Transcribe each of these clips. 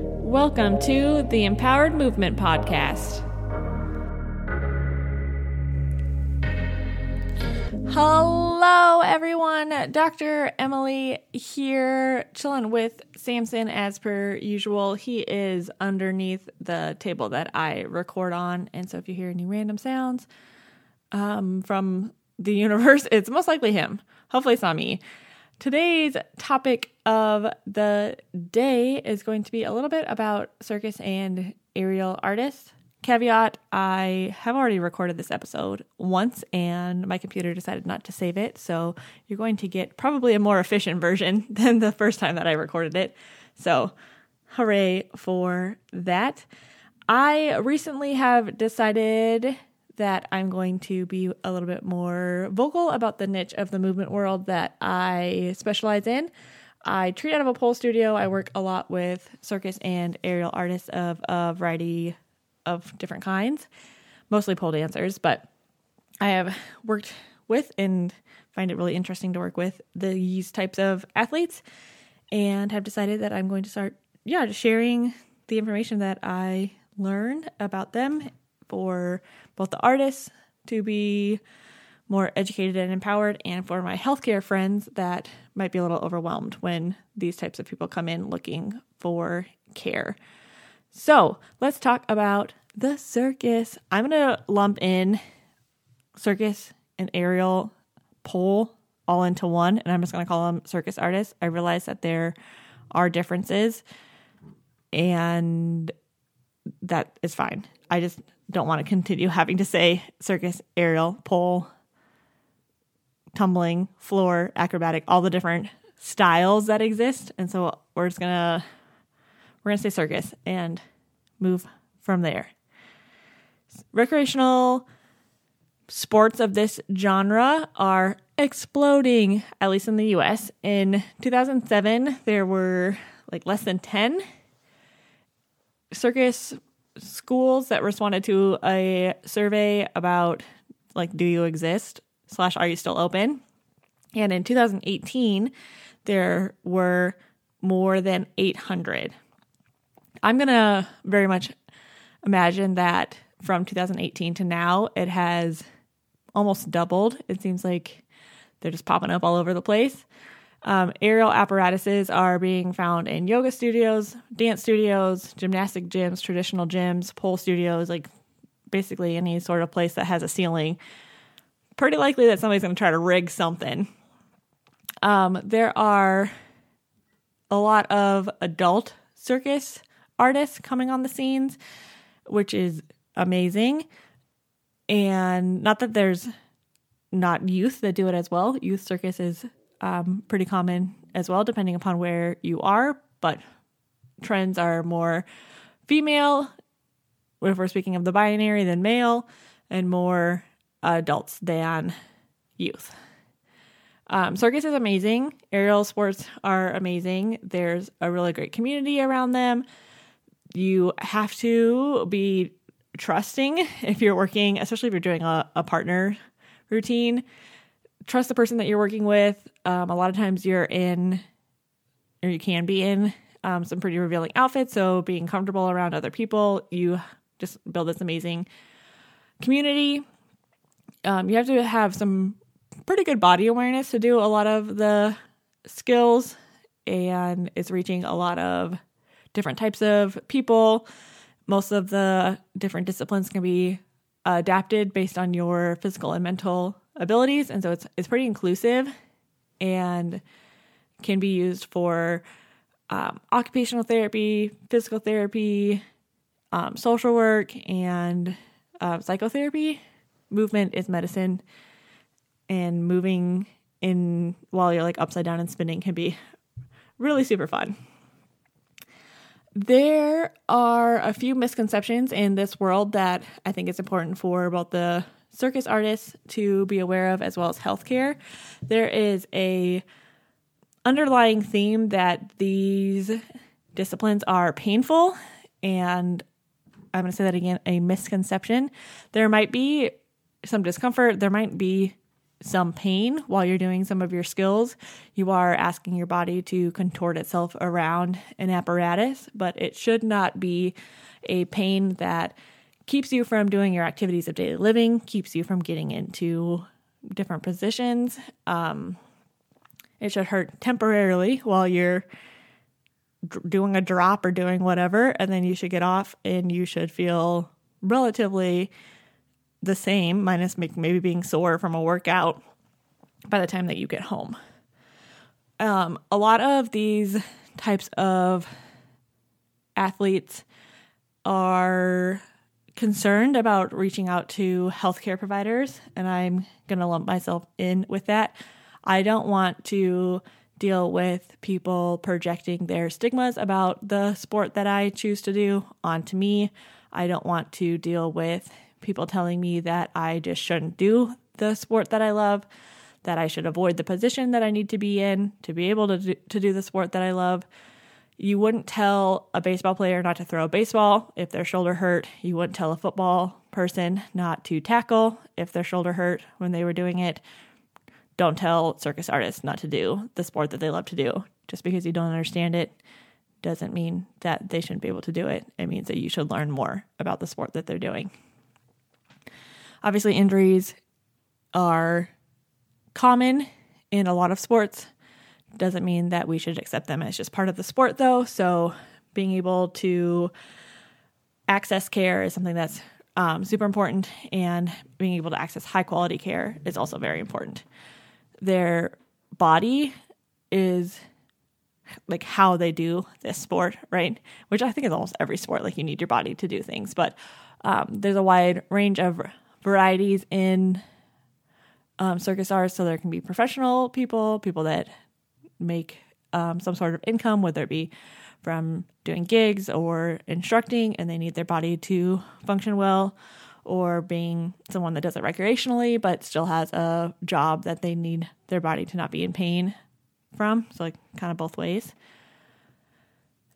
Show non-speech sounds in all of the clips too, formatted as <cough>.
Welcome to the Empowered Movement Podcast. Hello, everyone. Dr. Emily here, chilling with Samson as per usual. He is underneath the table that I record on. And so if you hear any random sounds um, from the universe, <laughs> it's most likely him. Hopefully, it's not me. Today's topic of the day is going to be a little bit about circus and aerial artists. Caveat I have already recorded this episode once and my computer decided not to save it. So you're going to get probably a more efficient version <laughs> than the first time that I recorded it. So hooray for that. I recently have decided that I'm going to be a little bit more vocal about the niche of the movement world that I specialize in. I treat out of a pole studio. I work a lot with circus and aerial artists of a variety of different kinds, mostly pole dancers, but I have worked with and find it really interesting to work with these types of athletes and have decided that I'm going to start, yeah, sharing the information that I learn about them for both the artists to be more educated and empowered, and for my healthcare friends that might be a little overwhelmed when these types of people come in looking for care. So let's talk about the circus. I'm going to lump in circus and aerial pole all into one, and I'm just going to call them circus artists. I realize that there are differences, and that is fine. I just don't want to continue having to say circus, aerial, pole, tumbling, floor, acrobatic, all the different styles that exist. And so we're just gonna we're gonna say circus and move from there. Recreational sports of this genre are exploding, at least in the US. In 2007, there were like less than 10 circus schools that responded to a survey about like do you exist slash are you still open? And in 2018 there were more than 800 i'm gonna very much imagine that from 2018 to now it has almost doubled. It seems like they're just popping up all over the place um, aerial apparatuses are being found in yoga studios, dance studios, gymnastic gyms, traditional gyms, pole studios, like basically any sort of place that has a ceiling. Pretty likely that somebody's going to try to rig something. Um, there are a lot of adult circus artists coming on the scenes, which is amazing. And not that there's not youth that do it as well. Youth circus is um, pretty common as well, depending upon where you are. But trends are more female, if we're speaking of the binary, than male, and more adults than youth. Um, circus is amazing. Aerial sports are amazing. There's a really great community around them. You have to be trusting <laughs> if you're working, especially if you're doing a, a partner routine trust the person that you're working with. Um, a lot of times you're in, or you can be in, um, some pretty revealing outfits. So being comfortable around other people, you just build this amazing community. Um, you have to have some pretty good body awareness to do a lot of the skills, and it's reaching a lot of different types of people. Most of the different disciplines can be adapted based on your physical and mental abilities, and so it's it's pretty inclusive and can be used for um, occupational therapy, physical therapy, um, social work, and uh, psychotherapy. Movement is medicine, and moving in while you're like upside down and spinning can be really super fun. There are a few misconceptions in this world that I think is important for both the circus artists to be aware of as well as healthcare. There is a underlying theme that these disciplines are painful and I'm going to say that again a misconception. There might be some discomfort, there might be some pain while you're doing some of your skills. You are asking your body to contort itself around an apparatus, but it should not be a pain that keeps you from doing your activities of daily living, keeps you from getting into different positions. Um, it should hurt temporarily while you're doing a drop or doing whatever, and then you should get off and you should feel relatively the same, minus maybe being sore from a workout by the time that you get home. Um, a lot of these types of athletes are concerned about reaching out to healthcare providers, and I'm going to lump myself in with that. I don't want to deal with people projecting their stigmas about the sport that I choose to do onto me. I don't want to deal with people telling me that I just shouldn't do the sport that I love, that I should avoid the position that I need to be in to be able to do, to do the sport that I love. You wouldn't tell a baseball player not to throw a baseball if their shoulder hurt. You wouldn't tell a football person not to tackle if their shoulder hurt when they were doing it. Don't tell circus artists not to do the sport that they love to do. Just because you don't understand it doesn't mean that they shouldn't be able to do it. It means that you should learn more about the sport that they're doing. Obviously, injuries are common in a lot of sports. Doesn't mean that we should accept them as just part of the sport, though. So, being able to access care is something that's um, super important, and being able to access high quality care is also very important. Their body is like how they do this sport, right? Which I think is almost every sport. Like you need your body to do things, but um, there's a wide range of varieties in um, circus arts. So there can be professional people, people that make um, some sort of income, whether it be from doing gigs or instructing, and they need their body to function well, or being someone that does it recreationally but still has a job that they need their body to not be in pain from. So, like, kind of both ways.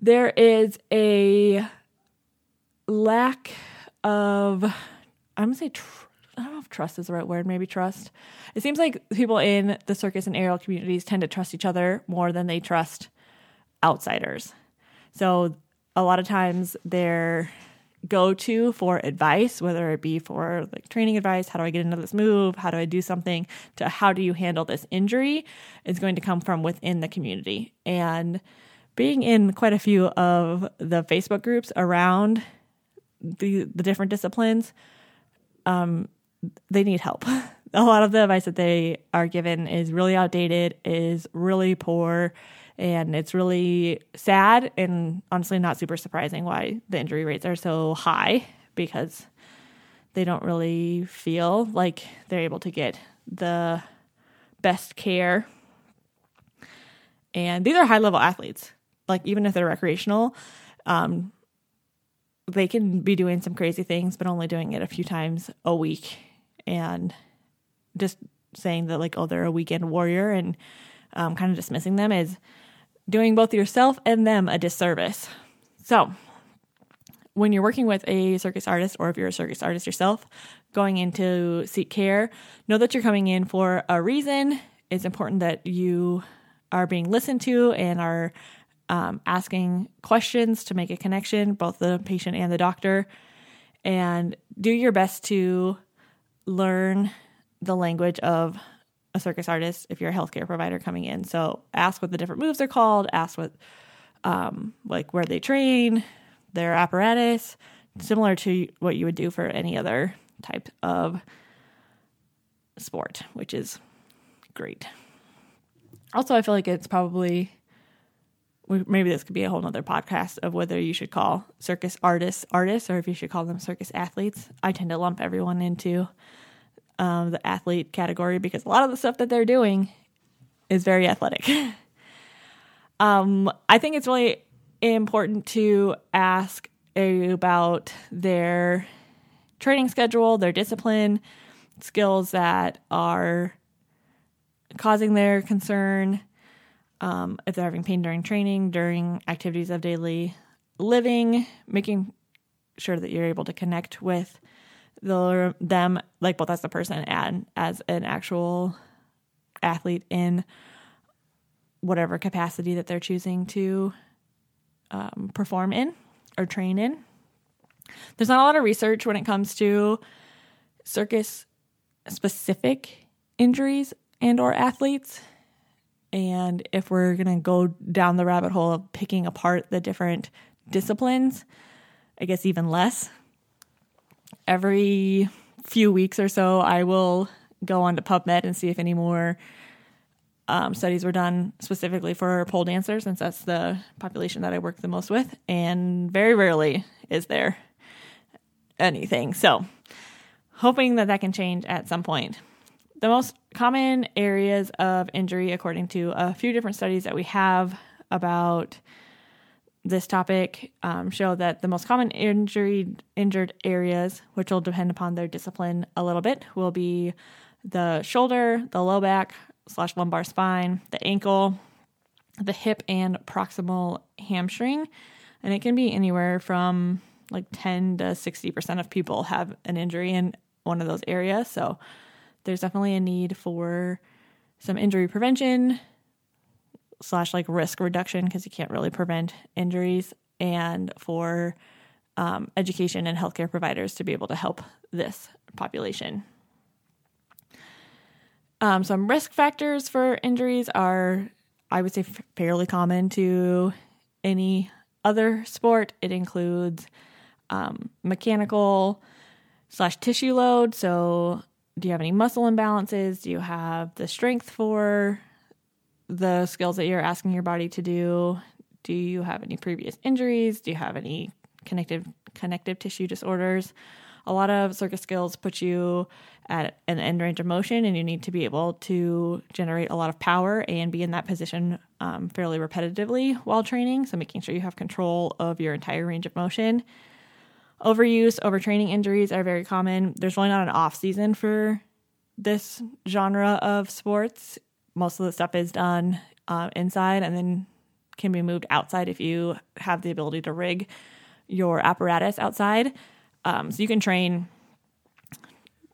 There is a lack of, I'm to say, tr- I don't know if trust is the right word, maybe trust. It seems like people in the circus and aerial communities tend to trust each other more than they trust outsiders. So, a lot of times they're go to for advice, whether it be for like training advice, how do I get into this move, how do I do something, to how do you handle this injury, is going to come from within the community. And being in quite a few of the Facebook groups around the the different disciplines, um, they need help. <laughs> a lot of the advice that they are given is really outdated, is really poor, and it's really sad and honestly not super surprising why the injury rates are so high because they don't really feel like they're able to get the best care. And these are high level athletes. Like, even if they're recreational, um, they can be doing some crazy things, but only doing it a few times a week. And just saying that, like, oh, they're a weekend warrior and um, kind of dismissing them is doing both yourself and them a disservice. So, when you're working with a circus artist, or if you're a circus artist yourself, going in to seek care, know that you're coming in for a reason. It's important that you are being listened to and are um, asking questions to make a connection, both the patient and the doctor, and do your best to learn the language of a circus artist if you're a healthcare provider coming in. So ask what the different moves are called, ask what um, like where they train, their apparatus, similar to what you would do for any other type of sport, which is great. Also, I feel like it's probably maybe this could be a whole nother podcast of whether you should call circus artists artists or if you should call them circus athletes. I tend to lump everyone into um, the athlete category because a lot of the stuff that they're doing is very athletic. <laughs> um, I think it's really important to ask about their training schedule, their discipline, skills that are causing their concern. Um, if they're having pain during training, during activities of daily living, making sure that you're able to connect with the them like both as a person and as an actual athlete in whatever capacity that they're choosing to um, perform in or train in. There's not a lot of research when it comes to circus specific injuries and or athletes and if we're going to go down the rabbit hole of picking apart the different disciplines i guess even less every few weeks or so i will go onto pubmed and see if any more um, studies were done specifically for pole dancers since that's the population that i work the most with and very rarely is there anything. So hoping that that can change at some point the most common areas of injury, according to a few different studies that we have about this topic, um, show that the most common injury injured areas, which will depend upon their discipline a little bit, will be the shoulder, the low back slash lumbar spine, the ankle, the hip, and proximal hamstring. And it can be anywhere from like 10 to 60% of people have an injury in one of those areas. So there's definitely a need for some injury prevention slash like risk reduction because you can't really prevent injuries and for um, education and healthcare providers to be able to help this population. Um, some risk factors for injuries are, I would say, fairly common to any other sport. It includes um, mechanical slash tissue load, so do you have any muscle imbalances? Do you have the strength for the skills that you're asking your body to do? Do you have any previous injuries? Do you have any connective connective tissue disorders? A lot of circus skills put you at an end range of motion, and you need to be able to generate a lot of power and be in that position um, fairly repetitively while training. So, making sure you have control of your entire range of motion Overuse, overtraining injuries are very common. There's really not an off season for this genre of sports. Most of the stuff is done uh, inside and then can be moved outside if you have the ability to rig your apparatus outside. Um, so you can train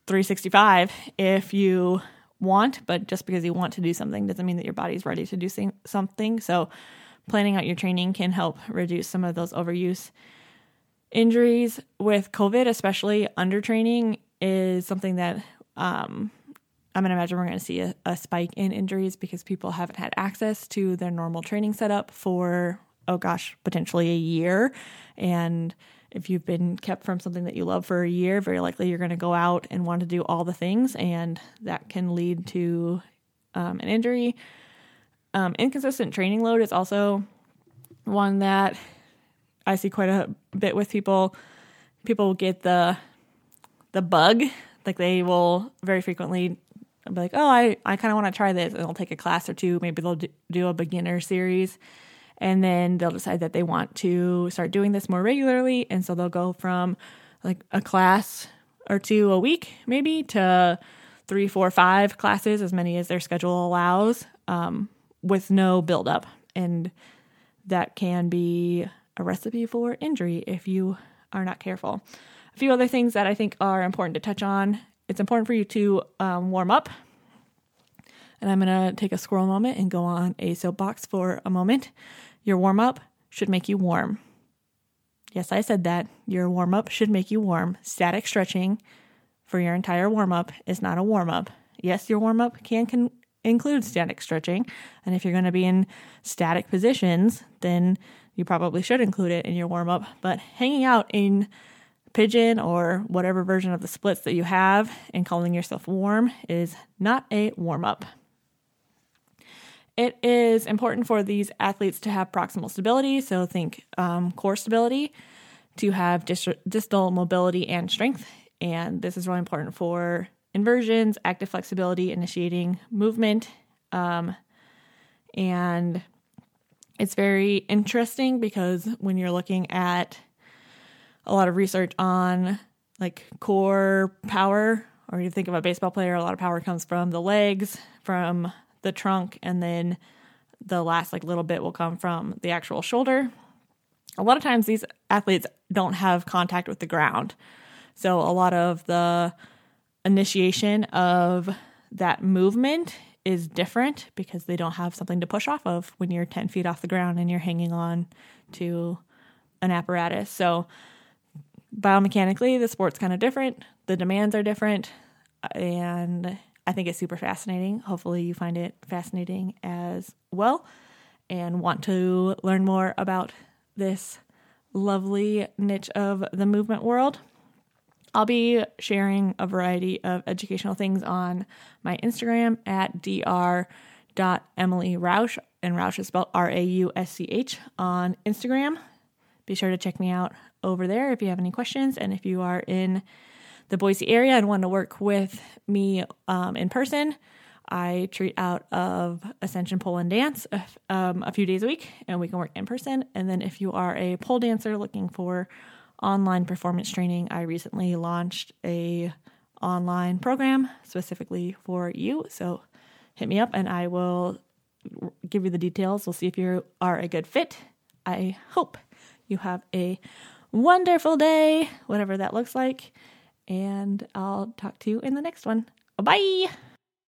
365 if you want, but just because you want to do something doesn't mean that your body's ready to do something. So planning out your training can help reduce some of those overuse injuries with COVID, especially under training, is something that um, I'm going to imagine we're going to see a, a, spike in injuries because people haven't had access to their normal training setup for, oh gosh, potentially a year. And if you've been kept from something that you love for a year, very likely you're going to go out and want to do all the things, and that can lead to um, an injury. Um, inconsistent training load is also one that I see quite a bit with people. People get the the bug, like they will very frequently be like, "Oh, I I kind of want to try this," and they'll take a class or two. Maybe they'll do a beginner series, and then they'll decide that they want to start doing this more regularly, and so they'll go from like a class or two a week, maybe to three, four, five classes, as many as their schedule allows, um, with no build up, and that can be a recipe for injury if you are not careful. A few other things that I think are important to touch on. It's important for you to um, warm up. And I'm going to take a squirrel moment and go on a soapbox for a moment. Your warm up should make you warm. Yes, I said that. Your warm up should make you warm. Static stretching for your entire warm up is not a warm up. Yes, your warm up can, can include static stretching. And if you're going to be in static positions, then you probably should include it in your warm up. But hanging out in pigeon or whatever version of the splits that you have and calling yourself warm is not a warm up. It is important for these athletes to have proximal stability, so think um, core stability, to have distal mobility and strength. And this is really important for inversions, active flexibility, initiating movement, um, and it's very interesting because when you're looking at a lot of research on like core power, or you think of a baseball player, a lot of power comes from the legs, from the trunk, and then the last like little bit will come from the actual shoulder. A lot of times these athletes don't have contact with the ground. So a lot of the initiation of that movement is different because they don't have something to push off of when you're 10 feet off the ground and you're hanging on to an apparatus. So biomechanically, the sport's kind of different. The demands are different. And I think it's super fascinating. Hopefully, you find it fascinating as well and want to learn more about this lovely niche of the movement world. I'll be sharing a variety of educational things on my Instagram at dr.emilyrausch, and Rausch is spelled R A U S C H on Instagram. Be sure to check me out over there if you have any questions. And if you are in the Boise area and want to work with me um, in person, I treat out of Ascension Pole and Dance um, a few days a week, and we can work in person. And then if you are a pole dancer looking for online performance training, I recently launched a online program specifically for you. So hit me up, and I will give you the details. We'll see if you are a good fit. I hope you have a wonderful day, whatever that looks like. And I'll talk to you in the next one. Bye.